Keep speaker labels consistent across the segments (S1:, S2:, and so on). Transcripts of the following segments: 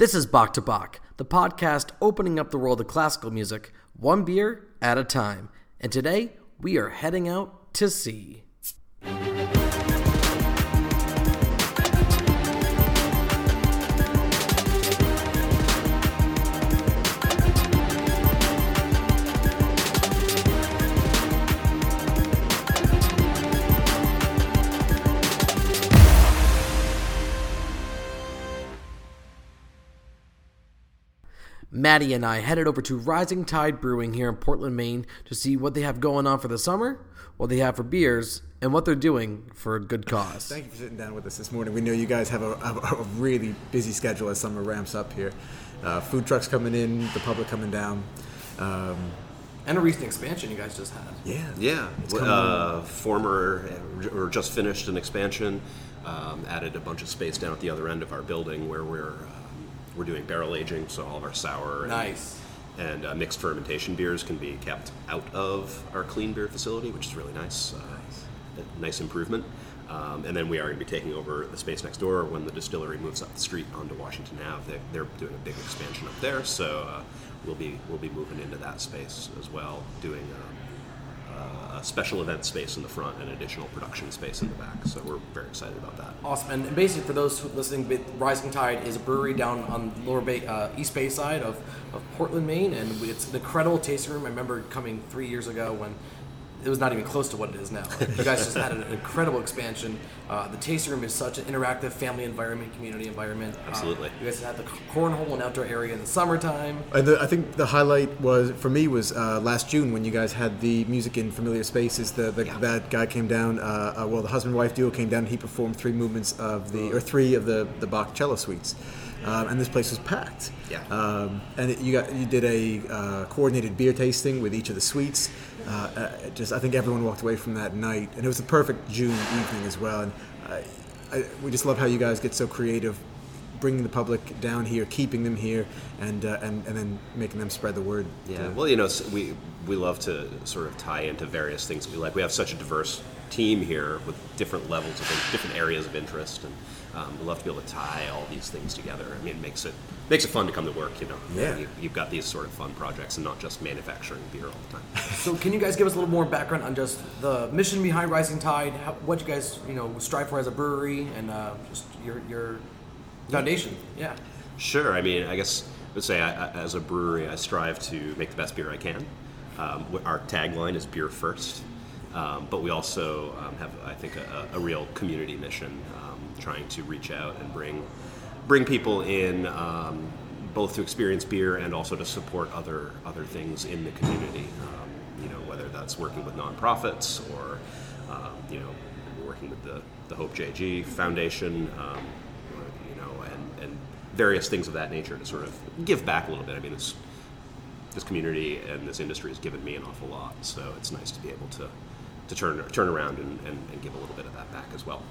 S1: This is Bach to Bach, the podcast opening up the world of classical music, one beer at a time. And today, we are heading out to sea. Maddie and I headed over to Rising Tide Brewing here in Portland, Maine to see what they have going on for the summer, what they have for beers, and what they're doing for a good cause.
S2: Thank you for sitting down with us this morning. We know you guys have a, have a really busy schedule as summer ramps up here. Uh, food trucks coming in, the public coming down. Um,
S1: and a recent expansion you guys just had.
S2: Yeah.
S3: Yeah. Uh, former, or just finished an expansion, um, added a bunch of space down at the other end of our building where we're we're doing barrel aging, so all of our sour and,
S1: nice.
S3: and uh, mixed fermentation beers can be kept out of our clean beer facility, which is really nice. Uh, nice. A nice improvement. Um, and then we are going to be taking over the space next door when the distillery moves up the street onto Washington Ave. They, are doing a big expansion up there, so uh, we'll be we'll be moving into that space as well, doing um, a special event space in the front and additional production space in the back. So we're very excited about that.
S1: Awesome. And basically, for those listening, Rising Tide is a brewery down on Lower Bay, uh, East Bay side of, of Portland, Maine, and it's an incredible tasting room. I remember coming three years ago when it was not even close to what it is now. you guys just had an incredible expansion. Uh, the tasting room is such an interactive family environment, community environment.
S3: Uh, Absolutely. Uh,
S1: you guys had the cornhole and outdoor area in the summertime.
S2: And the, I think the highlight was for me was uh, last June when you guys had the music in familiar spaces. The, the yeah. that guy came down. Uh, uh, well, the husband wife duo came down. He performed three movements of the or three of the the Bach cello suites um, and this place was packed.
S3: Yeah.
S2: Um, and you got you did a uh, coordinated beer tasting with each of the suites. Uh, uh, just I think everyone walked away from that night, and it was the perfect June evening as well. And I, I, we just love how you guys get so creative, bringing the public down here, keeping them here, and uh, and and then making them spread the word.
S3: Yeah. Well, you know, we we love to sort of tie into various things we like. We have such a diverse team here with different levels of different areas of interest, and um, we love to be able to tie all these things together. I mean, it makes it makes it fun to come to work. You know,
S2: yeah.
S3: You, have got these sort of fun projects and not just manufacturing beer all the time.
S1: so, can you guys give us a little more background on just the mission behind Rising Tide? How, what you guys you know strive for as a brewery, and uh, just your your foundation? Yeah.
S3: Sure. I mean, I guess I would say I, I, as a brewery, I strive to make the best beer I can. Um, our tagline is beer first. Um, but we also um, have, I think, a, a real community mission, um, trying to reach out and bring bring people in, um, both to experience beer and also to support other other things in the community. Um, you know, whether that's working with nonprofits or um, you know, working with the the Hope JG Foundation. you know, and and various things of that nature to sort of give back a little bit. I mean, it's this community and this industry has given me an awful lot, so it's nice to be able to to turn turn around and, and, and, give a little bit of that back as well.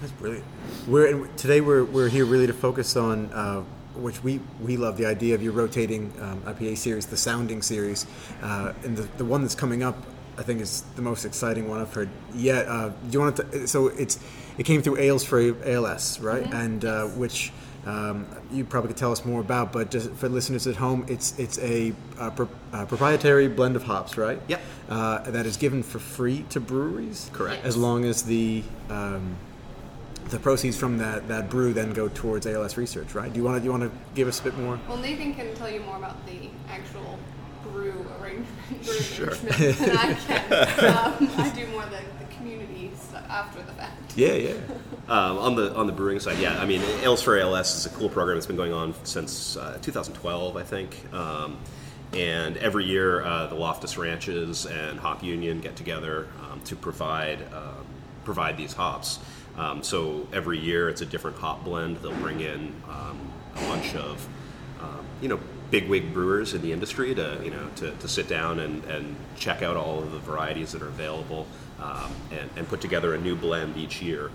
S2: That's brilliant. We're today we're, we're here really to focus on uh, which we, we love the idea of your rotating um, IPA series, the Sounding series, uh, and the, the one that's coming up. I think is the most exciting one I've heard yet. Uh, do you want to? So it's it came through Ales for ALS, right? Mm-hmm. And uh, which um, you probably could tell us more about, but just for listeners at home, it's it's a, a, pro, a proprietary blend of hops, right?
S3: Yep.
S2: Uh, that is given for free to breweries.
S3: Correct.
S2: As long as the um, the proceeds from that, that brew then go towards ALS research, right? Do you want to you want to give us a bit more?
S4: Well, Nathan can tell you more about the actual brew arrangement, brew
S3: sure.
S4: arrangement than I can. Um, I do more the, the community stuff after the fact.
S2: Yeah, yeah.
S3: Um, on the on the brewing side, yeah, I mean, Ales for ALS is a cool program. that's been going on since uh, 2012, I think. Um, and every year, uh, the Loftus Ranches and Hop Union get together um, to provide um, provide these hops. Um, so every year, it's a different hop blend. They'll bring in um, a bunch of you know bigwig brewers in the industry to you know to, to sit down and, and check out all of the varieties that are available um, and, and put together a new blend each year.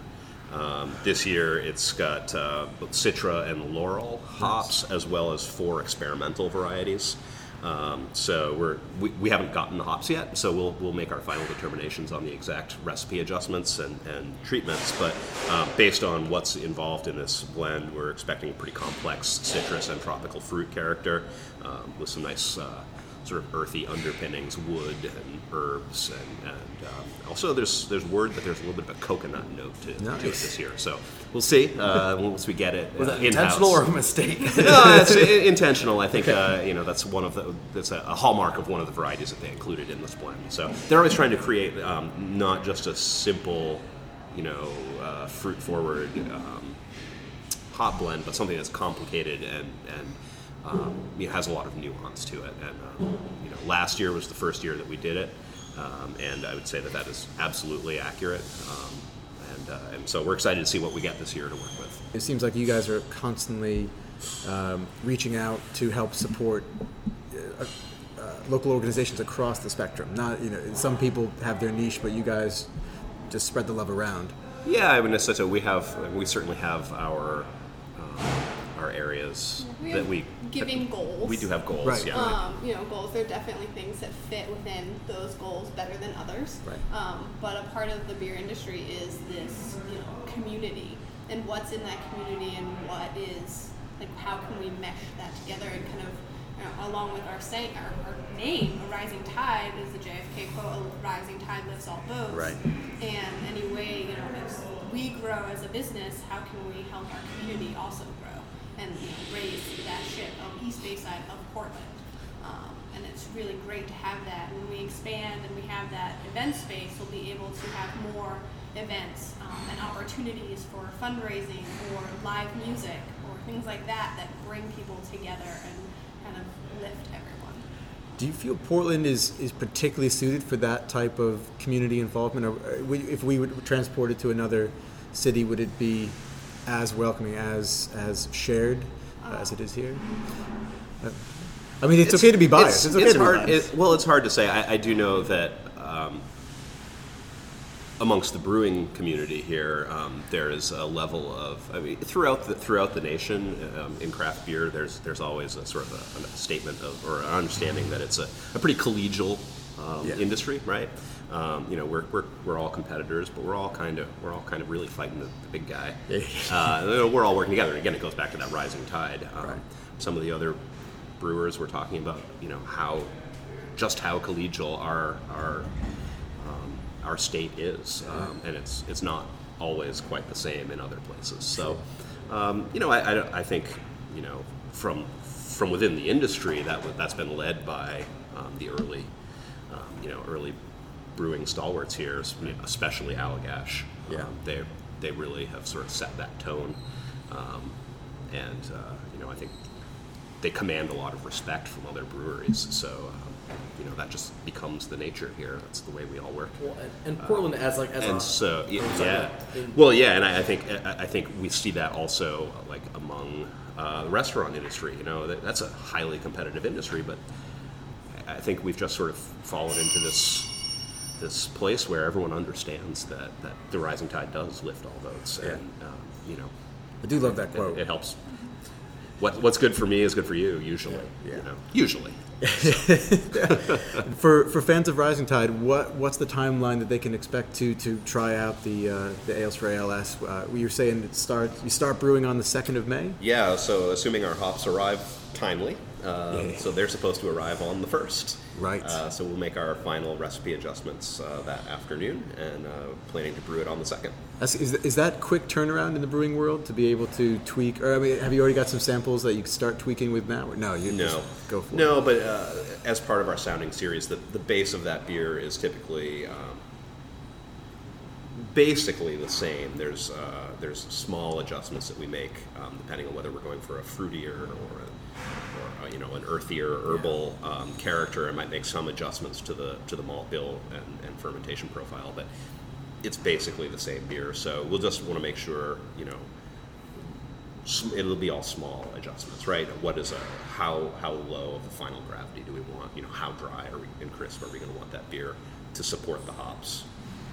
S3: Um, this year, it's got uh, Citra and Loral hops, as well as four experimental varieties. Um, so we're we, we haven't gotten the hops yet, so we'll we'll make our final determinations on the exact recipe adjustments and, and treatments. But um, based on what's involved in this blend, we're expecting a pretty complex citrus and tropical fruit character um, with some nice. Uh, sort of earthy underpinnings, wood and herbs, and, and um, also there's there's word that there's a little bit of a coconut note to, to it this year. So we'll see uh, once we get it.
S1: Was
S3: uh,
S1: that intentional or a mistake?
S3: no, it's intentional. I think uh, you know that's one of the that's a, a hallmark of one of the varieties that they included in this blend. So they're always trying to create um, not just a simple, you know, uh, fruit forward um, hop blend, but something that's complicated and and um, you know, has a lot of nuance to it. And um, you know, last year was the first year that we did it, um, and I would say that that is absolutely accurate. Um, and, uh, and so we're excited to see what we get this year to work with.
S2: It seems like you guys are constantly um, reaching out to help support uh, uh, local organizations across the spectrum. Not you know, some people have their niche, but you guys just spread the love around.
S3: Yeah, I mean, it's such a we have we certainly have our our areas
S4: We
S3: that
S4: have
S3: we
S4: giving goals.
S3: we do have goals.
S2: Right.
S3: Yeah.
S4: Um, you know, goals. There are definitely things that fit within those goals better than others.
S2: Right.
S4: Um, but a part of the beer industry is this, you know, community and what's in that community and what is like how can we mesh that together and kind of you know, along with our saying our, our name, a rising tide is the JFK quote, a rising tide lifts all boats.
S2: Right.
S4: And any way, you know, as we grow as a business, how can we help our community also grow and you know, raise that ship of East Bay side of Portland? Um, and it's really great to have that. When we expand and we have that event space, we'll be able to have more events um, and opportunities for fundraising or live music or things like that that bring people together and kind of lift everyone.
S2: Do you feel Portland is, is particularly suited for that type of community involvement? Or uh, if we would transport it to another city, would it be as welcoming, as as shared uh, as it is here? Uh, I mean, it's, okay to be biased. It's, okay to be
S3: hard.
S2: biased.
S3: It, well, it's hard to say. I, I do know that um, amongst the brewing community here, um, there is a level of. I mean, throughout the throughout the nation um, in craft beer, there's there's always a sort of a, a statement of or an understanding that it's a, a pretty collegial um,
S2: Yeah.
S3: industry, right? Um, you know, we're, we're, we're all competitors, but we're all kind of we're all kind of really fighting the, the big guy. uh, we're all working together. And again, it goes back to that rising tide. Um,
S2: Right.
S3: Some of the other brewers were talking about, you know, how just how collegial our our um, our state is, um, and it's it's not always quite the same in other places. So, um, you know, I, I, I think you know from from within the industry that that's been led by um, the early um, you know early brewing stalwarts here, especially Allagash.
S2: Yeah.
S3: Um, they they really have sort of set that tone, um, and uh, you know I think they command a lot of respect from other breweries. So um, you know that just becomes the nature here. That's the way we all work.
S1: Well, and, and Portland as like as
S3: And
S1: a,
S3: so yeah, yeah. well yeah, and I, I think I I think we see that also like among uh, the restaurant industry. You know that, that's a highly competitive industry, but I think we've just sort of fallen into this this place where everyone understands that, that the rising tide does lift all boats,
S2: Yeah.
S3: and um, you know
S2: I do love that quote.
S3: it helps. What, what's good for me is good for you, usually.
S2: Yeah.
S3: You know, usually.
S2: For for fans of Rising Tide, what what's the timeline that they can expect to to try out the uh, the ales for ALS? Uh, you're saying it start you start brewing on the second of May.
S3: Yeah, so assuming our hops arrive timely, um,
S2: Yeah.
S3: so they're supposed to arrive on the first.
S2: Right.
S3: Uh, so we'll make our final recipe adjustments uh, that afternoon, and uh, planning to brew it on the second.
S2: Is, is that quick turnaround in the brewing world to be able to tweak? Or I mean, have you already got some samples that you can start tweaking with now? Or no, you
S3: No,
S2: just go for it.
S3: no, but uh, as part of our sounding series, the, the base of that beer is typically um, basically the same. There's uh, there's small adjustments that we make um, depending on whether we're going for a fruitier or, a, or a, you know an earthier herbal um, character. I might make some adjustments to the to the malt bill and, and fermentation profile, but it's basically the same beer. So we'll just want to make sure you know it'll be all small adjustments, right? What is a how how low of the final gravity do we want? You know, how dry are we and crisp are we going to want that beer to support the hops?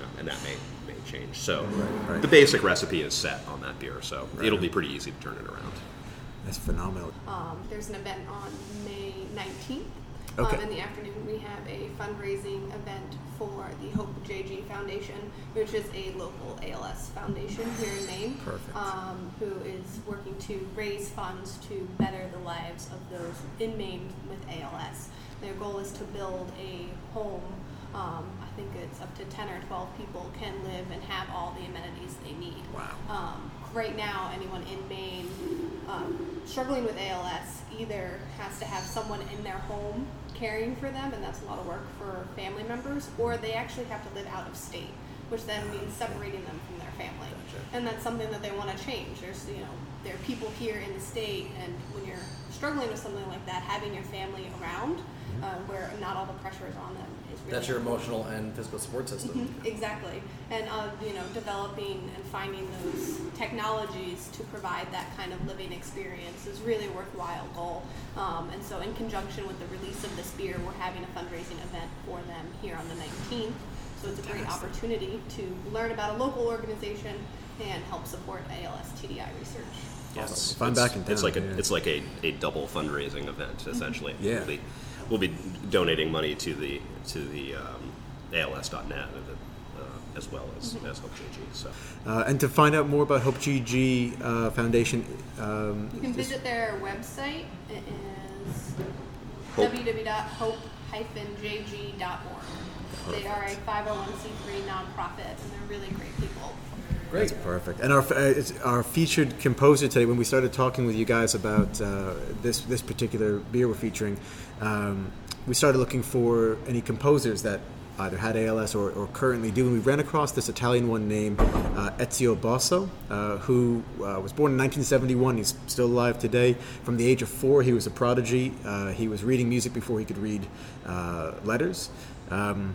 S3: Um, and that may may change. So
S2: right.
S3: the basic recipe is set on that beer, so it'll be pretty easy to turn it around.
S2: That's phenomenal.
S4: Um, there's an event on May 19th
S2: Okay.
S4: Um, in the afternoon, we have a fundraising event for the Hope JG Foundation, which is a local ALS foundation here in Maine.
S2: Perfect.
S4: Um, who is working to raise funds to better the lives of those in Maine with ALS. Their goal is to build a home. Um, I think it's up to 10 or 12 people can live and have all the amenities they need.
S2: Wow.
S4: Um, right now, anyone in Maine um, struggling with ALS either has to have someone in their home caring for them, and that's a lot of work for family members, or they actually have to live out of state, which then means separating them from their family. And that's something that they want to change. There's, you know, there are people here in the state, and when you're struggling with something like that, having your family around, uh, where not all the pressure is on them, is really
S1: That's your emotional and physical support system.
S4: Mhm, Exactly, and uh, you know, developing and finding those technologies to provide that kind of living experience is really a worthwhile goal. Um, and so, in conjunction with the release of this beer, we're having a fundraising event for them here on the 19th. So it's a great opportunity to learn about a local organization and help support ALS TDI research.
S3: Yes,
S2: If I'm
S3: it's,
S2: back in
S3: it's like a
S2: yeah.
S3: it's like a, a double fundraising event essentially.
S2: Yeah.
S3: We'll be, donating money to the to the um, ALS.net uh, as well as as Hope JG. So
S2: Uh, and to find out more about Hope JG uh, Foundation, um,
S4: You can visit their website. It is
S3: Hope.
S4: www.hope-jg.org. They are a 501c3 nonprofit, and they're really great people.
S1: Great.
S2: That's perfect. And our uh, it's our featured composer today, when we started talking with you guys about uh, this this particular beer we're featuring, um, we started looking for any composers that either had ALS or, or currently do, and we ran across this Italian one named uh, Ezio Bosso, uh, who uh, was born in 1971. He's still alive today. From the age of four, he was a prodigy. Uh, he was reading music before he could read uh, letters. Um,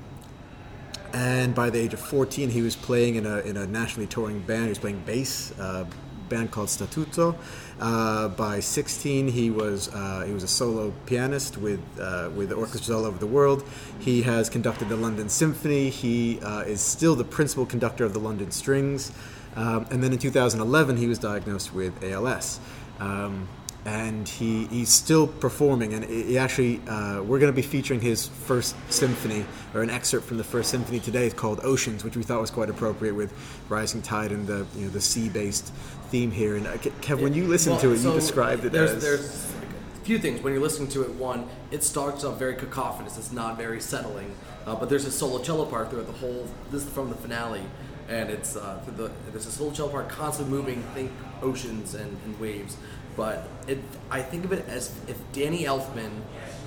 S2: and by the age of 14 he was playing in a, in a nationally touring band he was playing bass uh, band called statuto. Uh, by 16 he was uh, he was a solo pianist with uh, with orchestras all over the world. He has conducted the london symphony. He uh, is still the principal conductor of the london strings. Um, and then in 2011 he was diagnosed with als um, and he, he's still performing. And he actually, uh, we're going to be featuring his first symphony or an excerpt from the first symphony today. It's called Oceans, which we thought was quite appropriate with Rising Tide and the you know the sea-based theme here. And uh, Kev, when you listened
S1: Well,
S2: to it,
S1: so
S2: you described it
S1: there's,
S2: as
S1: There's a few things. When you're listening to it, one, it starts off very cacophonous. It's not very settling. Uh, but there's a solo cello part throughout the whole. This is from the finale, and it's uh, the, there's this solo cello part constantly moving. Think oceans and, and waves. But it, I think of it as if Danny Elfman,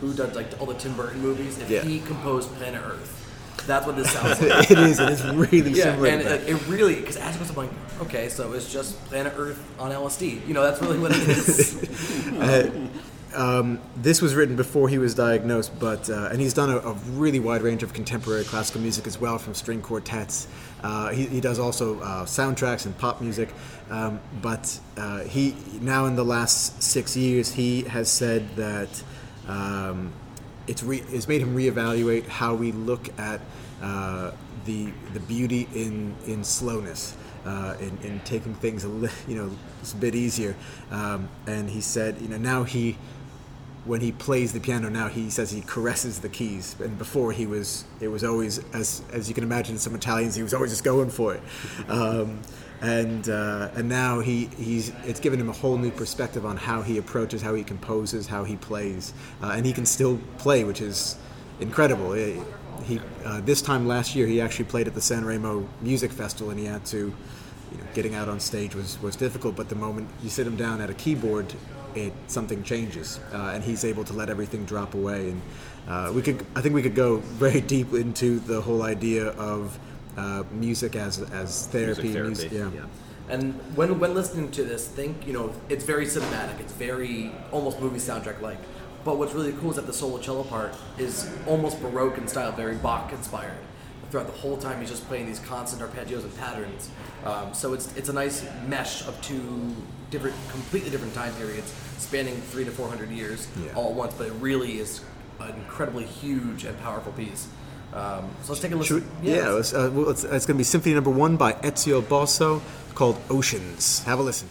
S1: who does like all the Tim Burton movies, if
S2: Yeah.
S1: he composed Planet Earth, that's what this sounds like.
S2: it is. It is really
S1: Yeah,
S2: similar.
S1: and it, it really because as goes, I'm like, okay, so it's just planet Earth on LSD. You know, that's really what it is.
S2: Uh, Um, this was written before he was diagnosed, but uh, and he's done a, a really wide range of contemporary classical music as well, from string quartets. Uh, he, he does also uh, soundtracks and pop music. Um, but uh, he now in the last six years, he has said that um, it's re- it's made him reevaluate how we look at uh, the the beauty in in slowness. Uh, in, in taking things a li- you know a bit easier, um, and he said, you know, now he when he plays the piano now he says he caresses the keys. And before he was it was always as as you can imagine some Italians he was always just going for it. Um, and uh, and now he he's it's given him a whole new perspective on how he approaches how he composes how he plays. Uh, and he can still play which is incredible. He uh, this time last year he actually played at the San Remo Music Festival and he had to you know, getting out on stage was, was difficult, but the moment you sit him down at a keyboard, it something changes, uh, and he's able to let everything drop away. And uh, we could, I think, we could go very deep into the whole idea of uh, music as as therapy.
S3: music therapy.
S2: music- yeah.
S3: yeah.
S1: and when when listening to this, think you know it's very cinematic. It's very almost movie soundtrack like. But what's really cool is that the solo cello part is almost baroque in style, very Bach inspired. Throughout the whole time, he's just playing these constant arpeggios and patterns. Um, so it's it's a nice mesh of two different, completely different time periods, spanning three to four hundred years
S2: Yeah.
S1: all at once. But it really is an incredibly huge and powerful piece. Um, so let's take a listen.
S2: we- yeah, it's, uh, well, it's, it's going to be Symphony Number One by Ezio Bosso, called Oceans. Have a listen.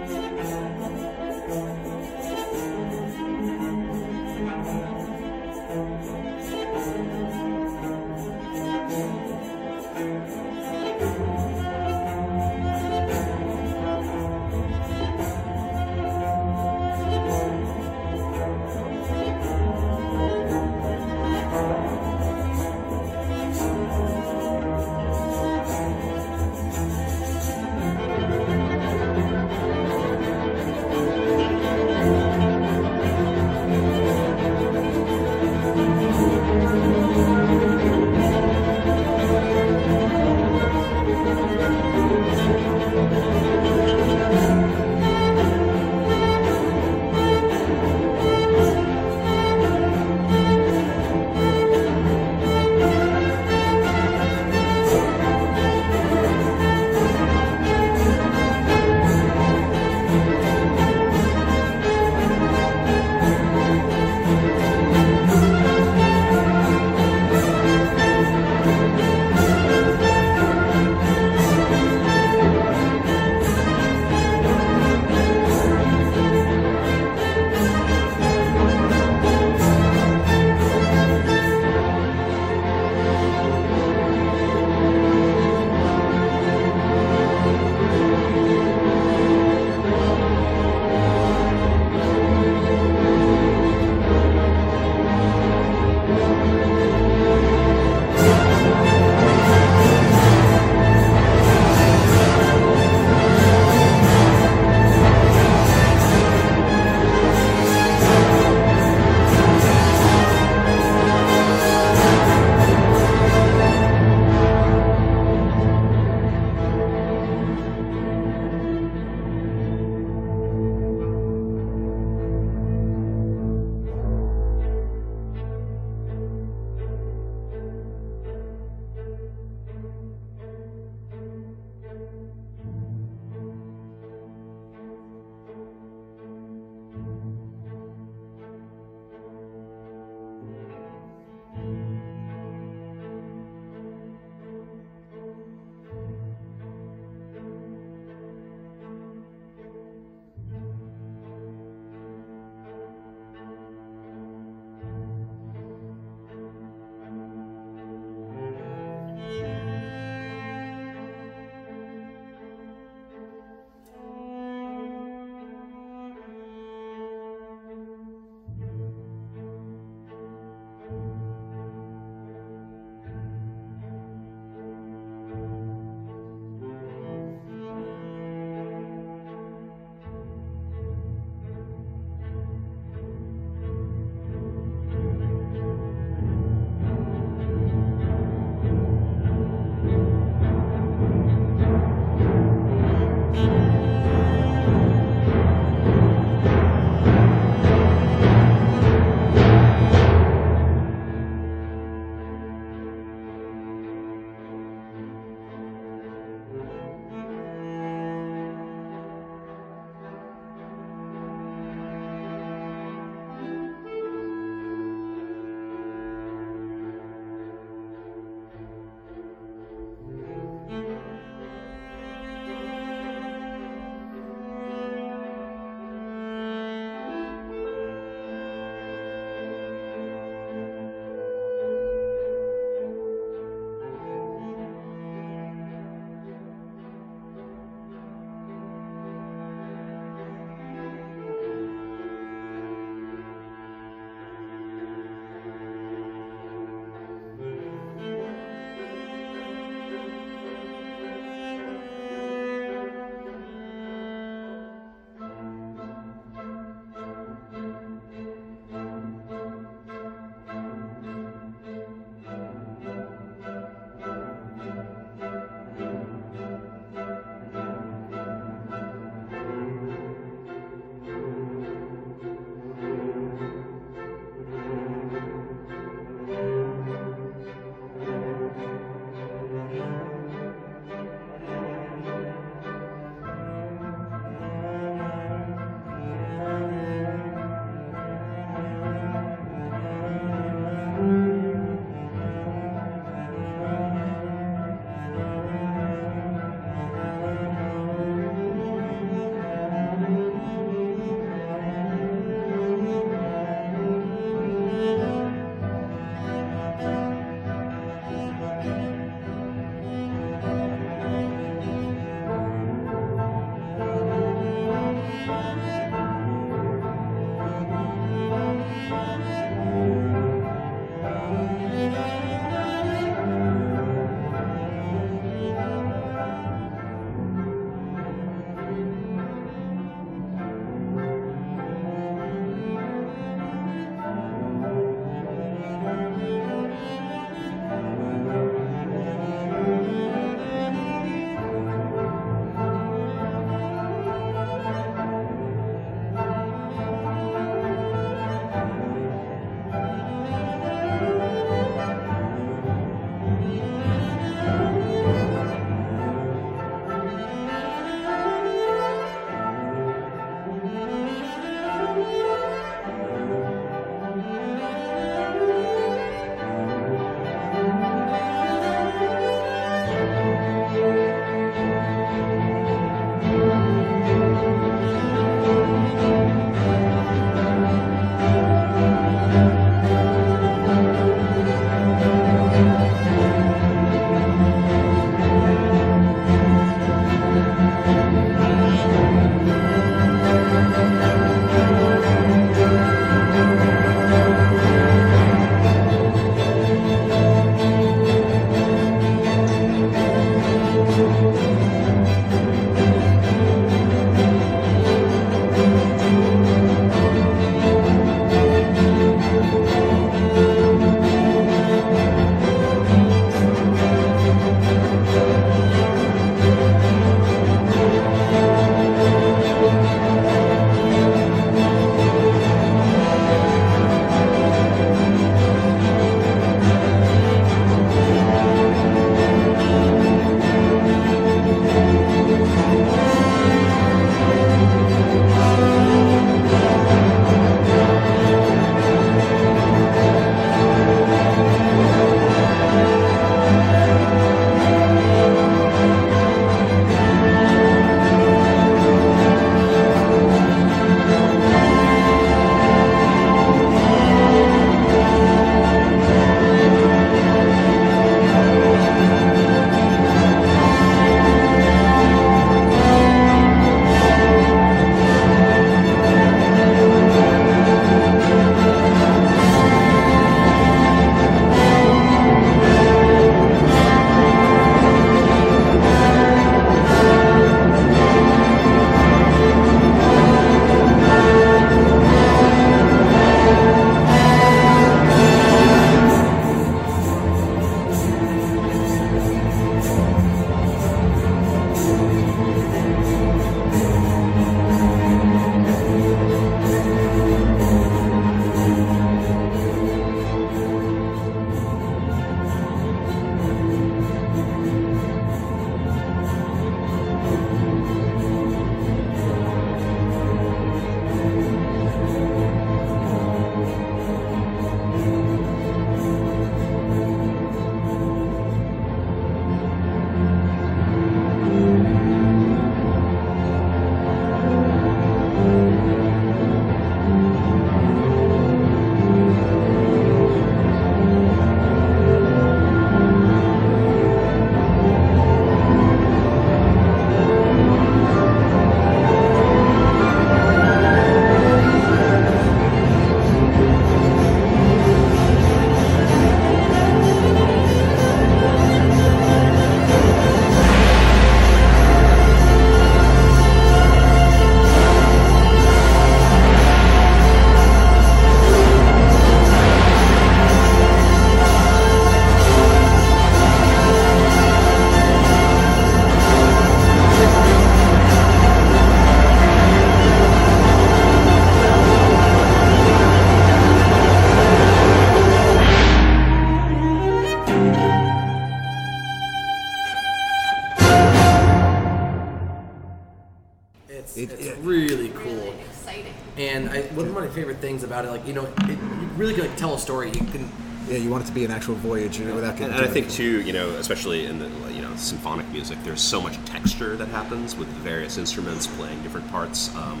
S2: Actual voyage you know, without getting.
S3: And, and I think too, you know, especially in the you know symphonic music, there's so much texture that happens with the various instruments playing different parts. Um,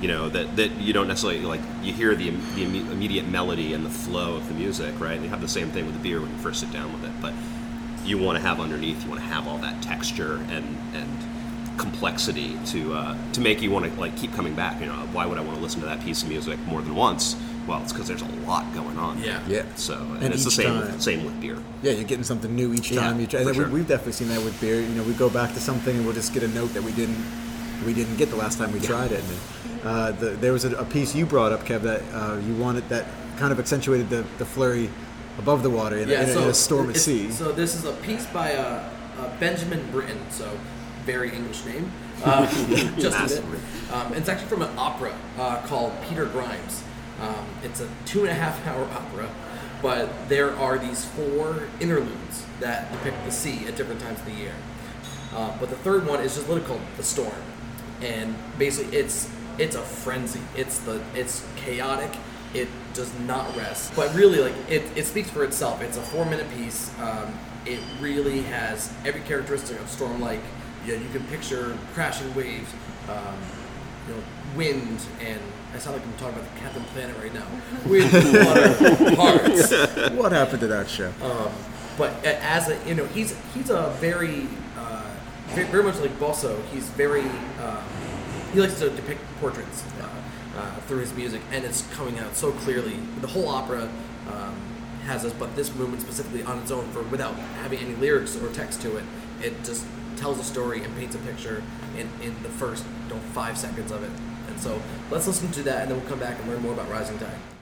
S3: you know that, that you don't necessarily like. You hear the, the immediate melody and the flow of the music, right? And you have the same thing with the beer when you first sit down with it, but you want to have underneath. You want to have all that texture and and complexity to uh, to make you want to like keep coming back. You know, why would I want to listen to that piece of music more than once? Well, it's because there's a lot going on.
S1: Yeah.
S2: Yeah.
S3: So and,
S2: And
S3: it's the same
S2: time-
S3: with, same with beer.
S2: Yeah, you're getting something new each
S3: Yeah,
S2: time. you try.
S3: for
S2: and
S3: sure.
S2: we, we've definitely seen that with beer. You know, we go back to something and we'll just get a note that we didn't we didn't get the last time we tried it. And, uh, the, there was a, a piece you brought up, Kev, that uh, you wanted that kind of accentuated the, the flurry above the water in, a- in, a, in a storm at sea.
S1: So this is a piece by uh, uh, Benjamin Britten, so very English name. Uh, just a bit. Um, it's actually from an opera uh, called Peter Grimes. Um, it's a two and a half hour opera, but there are these four interludes that depict the sea at different times of the year. Uh, but the third one is just literally called the storm, and basically it's it's a frenzy. It's the it's chaotic. It does not rest. But really, like it, it speaks for itself. It's a four minute piece. Um, it really has every characteristic of storm. Like you, you can picture crashing waves, um, you know, wind, and I sound like I'm talking about the Captain Planet right now. Wind, water, parts.
S2: what happened to that show?
S1: But as a you know, he's he's a very uh, very, much like Bosso. He's very um, he likes to depict portraits uh, uh, through his music, and it's coming out so clearly. The whole opera um, has this, but this movement specifically on its own, for without having any lyrics or text to it, it just tells a story and paints a picture in, in the first you know, five seconds of it. So let's listen to that, and then we'll come back and learn more about Rising Tide.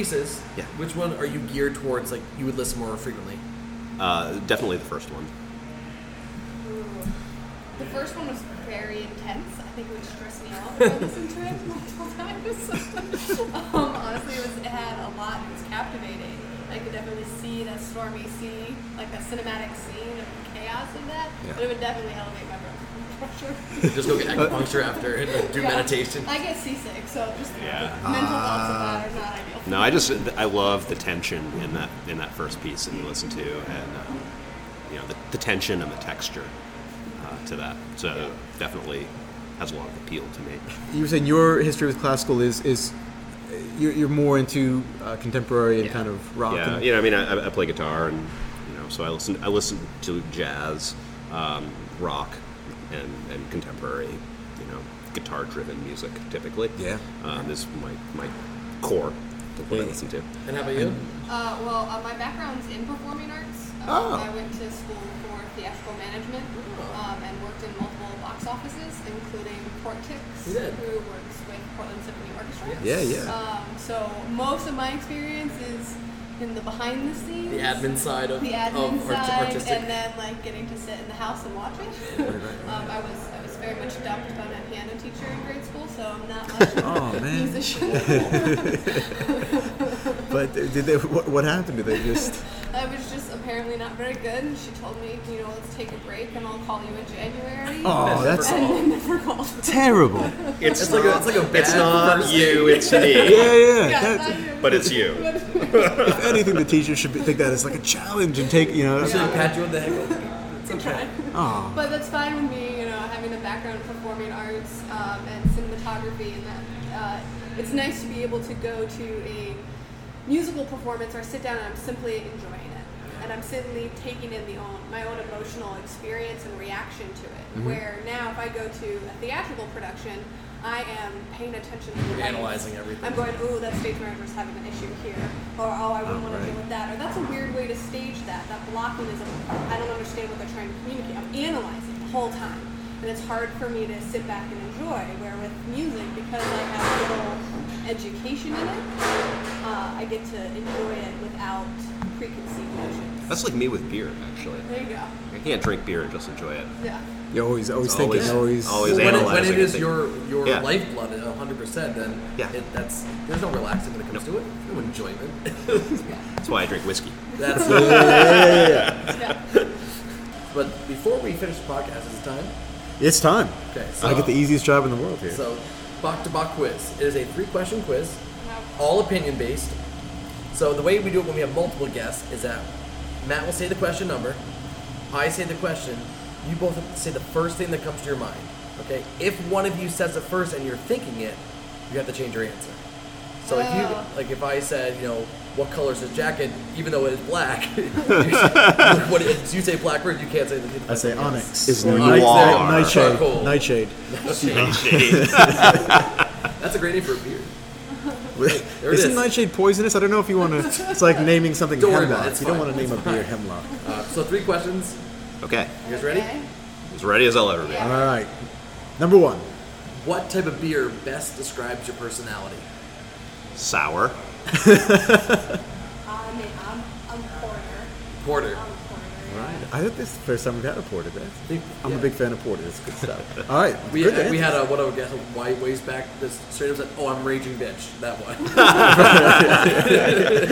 S3: Yeah.
S1: Which one are you geared towards? Like you would listen more frequently?
S3: Uh, definitely the first one.
S4: The first one was very intense. I think it would stress me out if I listened to it multiple times. um, honestly, it, was, it had a lot. It was captivating. I could definitely see that stormy sea, like that cinematic scene of chaos in that.
S2: Yeah.
S4: But it would definitely elevate my blood pressure.
S1: Just go get acupuncture after and like, do
S4: Yeah.
S1: meditation.
S4: I get seasick, so just
S3: Yeah.
S4: mental thoughts of that are not ideal.
S3: No, I just I love the tension in that in that first piece that you listen to, and uh, you know the, the tension and the texture uh, to that. So definitely has a lot of appeal to me.
S2: You were saying your history with classical is is uh, you're, you're more into uh, contemporary and
S3: Yeah.
S2: kind of rock.
S3: Yeah,
S2: and,
S3: you know, I mean, I, I play guitar, and you know, so I listen. I listen to jazz, um, rock, and and contemporary. You know, guitar-driven music typically.
S2: Yeah.
S3: um, is my my core of what I
S2: Yeah.
S3: listen to.
S1: And how about you?
S4: Uh, well, uh, my background's in performing arts. Um,
S2: Oh.
S4: I went to school for theatrical management um, and worked in multiple box offices, including Portix,
S1: You
S4: who works with Portland Symphony Orchestra.
S2: Yeah, yeah.
S4: Um, so most of my experience is in the behind the scenes.
S1: The admin side of,
S4: the admin
S1: of art-
S4: side,
S1: artistic.
S4: and then like getting to sit in the house and watch it. um, I was I was very much dumped by my piano teacher in grade school, so I'm not much of
S2: Oh,
S4: a
S2: man.
S4: musician.
S2: But did they? What, what happened? Did they just?
S4: I was just apparently not very good, and she told me, you know, let's take a break, and I'll call you in January.
S2: Oh, that's
S4: and I never called.
S2: terrible.
S3: It's,
S1: It's like a, it's like a bad
S3: it's not you, it's me.
S2: Yeah, yeah.
S4: Yeah,
S2: that-
S3: But it's you.
S2: if anything, the teacher should be, think that as like a challenge and take you know.
S1: Should I pat you on the head? It's okay.
S2: Oh,
S4: But that's fine with me, you know, having a background in performing arts um, and cinematography, and that uh, it's nice to be able to go to a musical performance or sit down and I'm simply enjoying it, and I'm simply taking in the own my own emotional experience and reaction to it.
S1: Mm-hmm.
S4: Where now, if I go to a theatrical production, I am paying attention to the
S1: analyzing everything.
S4: I'm going, ooh, that stage manager's having an issue here, or oh, I wouldn't
S2: Oh,
S4: want to deal with that, or that's a weird way to stage that. That blocking is, I don't understand what they're trying to communicate. I'm analyzing the whole time, and it's hard for me to sit back and enjoy. Where with music, because I have little education in it, uh, I get to enjoy it without preconceived notions.
S3: That's like me with beer, actually.
S4: There you go.
S3: I can't drink beer and just enjoy it.
S4: Yeah.
S2: you're always always
S3: It's
S2: thinking,
S3: always-
S2: always.
S3: always
S1: Well, when, it, when it
S3: it,
S1: is
S3: think-
S1: your your
S3: Yeah.
S1: lifeblood, hundred percent, then
S3: Yeah.
S1: it, that's there's no relaxing when it comes to it. No enjoyment.
S3: That's why I drink whiskey.
S1: that's
S4: Yeah.
S1: But before we finish the podcast, it's time?
S2: It's time.
S1: Okay, so
S2: I get the easiest job in the world here.
S1: So, Bach to Bach quiz. It is a three question quiz, all opinion based. So, the way we do it when we have multiple guests is that Matt will say the question number, I say the question, you both have to say the first thing that comes to your mind. Okay? If one of you says it first and you're thinking it, you have to change your answer. So, if you,
S4: Oh.
S1: like, if I said, you know, what color is his jacket, even though it is black, you, say, what, you say black bird, you can't say the
S2: I say
S1: something
S2: onyx.
S3: Is
S2: Or
S3: noir.
S2: night- Nightshade.
S1: Charcoal.
S2: Nightshade.
S1: That's a great name for a beer. There it
S2: Isn't
S1: is.
S2: nightshade poisonous? I don't know if you want to. It's like naming something
S1: Don't worry
S2: hemlock.
S1: about it,
S2: you don't want to name
S1: it's
S2: a beer hemlock.
S1: Uh, so, three questions.
S3: Okay,
S1: You guys ready?
S4: Okay.
S3: as ready as I'll ever be.
S4: Yeah.
S2: All right. Number one.
S1: What type of beer best describes your personality?
S3: Sour.
S4: I mean, I'm, I'm porter.
S1: Porter.
S4: I'm porter.
S2: Right. I think this is the first time we've had a porter. That's,
S1: think-
S2: I'm
S1: yeah.
S2: a big fan of porter. It's good stuff. All right.
S1: We,
S2: good
S1: we
S2: answers.
S1: had a one of our guests a white ways back. This straight up said, "Oh, I'm raging bitch." That one.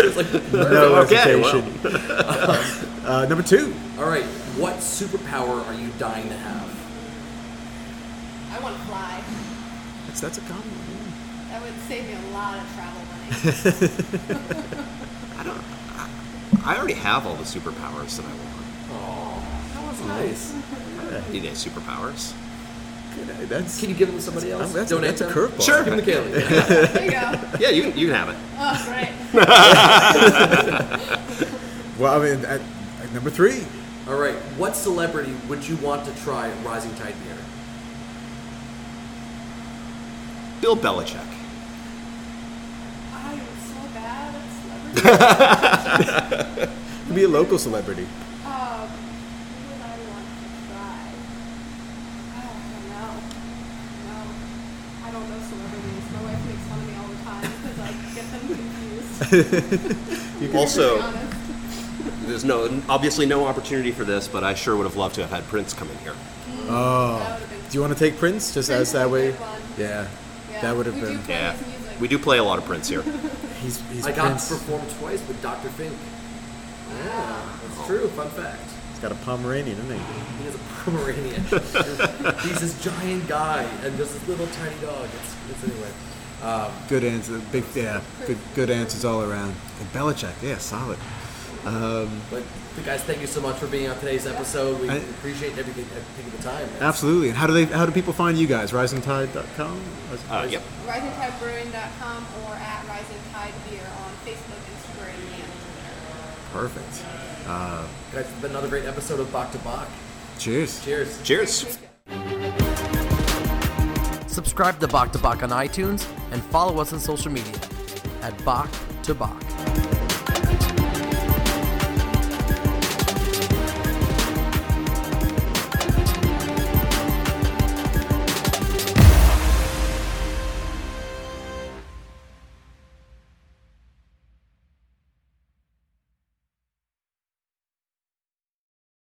S1: It's like,
S2: no
S3: Okay,
S2: hesitation. uh, number two.
S1: all right. What superpower are you dying to have?
S4: I want to fly.
S2: That's, that's a common one.
S4: That would save me a lot of travel money.
S3: I don't. I, I already have all the superpowers that I want.
S1: Oh, that was nice.
S3: I need any superpowers.
S2: Yeah. Good. Uh, that's,
S1: Can you give them to somebody else?
S2: that's,
S1: Donate
S2: that's a
S1: them?
S2: curveball.
S3: Sure.
S1: Give them to Kaylee. Yeah.
S4: there you go.
S3: Yeah, you can, you can have it.
S4: Oh, great.
S2: Well, I mean, at, at number three.
S1: All right. What celebrity would you want to try Rising Tide beer?
S3: Bill Belichick.
S4: I am so bad at celebrity.
S2: Could be a local celebrity.
S4: um, would I want to try? Oh, I don't know. No. I don't know celebrities. My wife makes fun of me all the time because I get them confused.
S3: also, there's no obviously no opportunity for this, but I sure would have loved to have had Prince come in here.
S2: Oh,
S4: That would've been
S2: do you want to take Prince just
S4: Prince
S2: as that way? Yeah,
S4: Yeah,
S2: that would have
S4: we
S2: been.
S3: Yeah, we do play a lot of Prince here.
S2: He's he's
S1: I got
S2: Prince.
S1: to perform twice with Dr. Fink. Yeah, that's true. Fun fact.
S2: He's got a Pomeranian, isn't he?
S1: He is a Pomeranian. He's this giant guy and just this little tiny dog. It's, it's anyway. Um,
S2: Good answer. Big yeah. Good good answers all around. And Belichick, yeah, solid. Um,
S1: but guys, thank you so much for being on today's episode. We
S2: I-
S1: appreciate everything, taking the time.
S2: absolutely. And how do they? How do people find you guys? RisingTide.com. Rising-
S3: Uh, yep.
S4: RisingTideBrewing.com or at Rising Tide Beer on Facebook, Instagram, and Twitter.
S2: Perfect. Uh,
S1: Guys, it's been another great episode of Bach to Bach.
S2: cheers.
S1: Cheers.
S3: Cheers.
S1: Subscribe to Bach to Bach on iTunes and follow us on social media at Bach to Bach.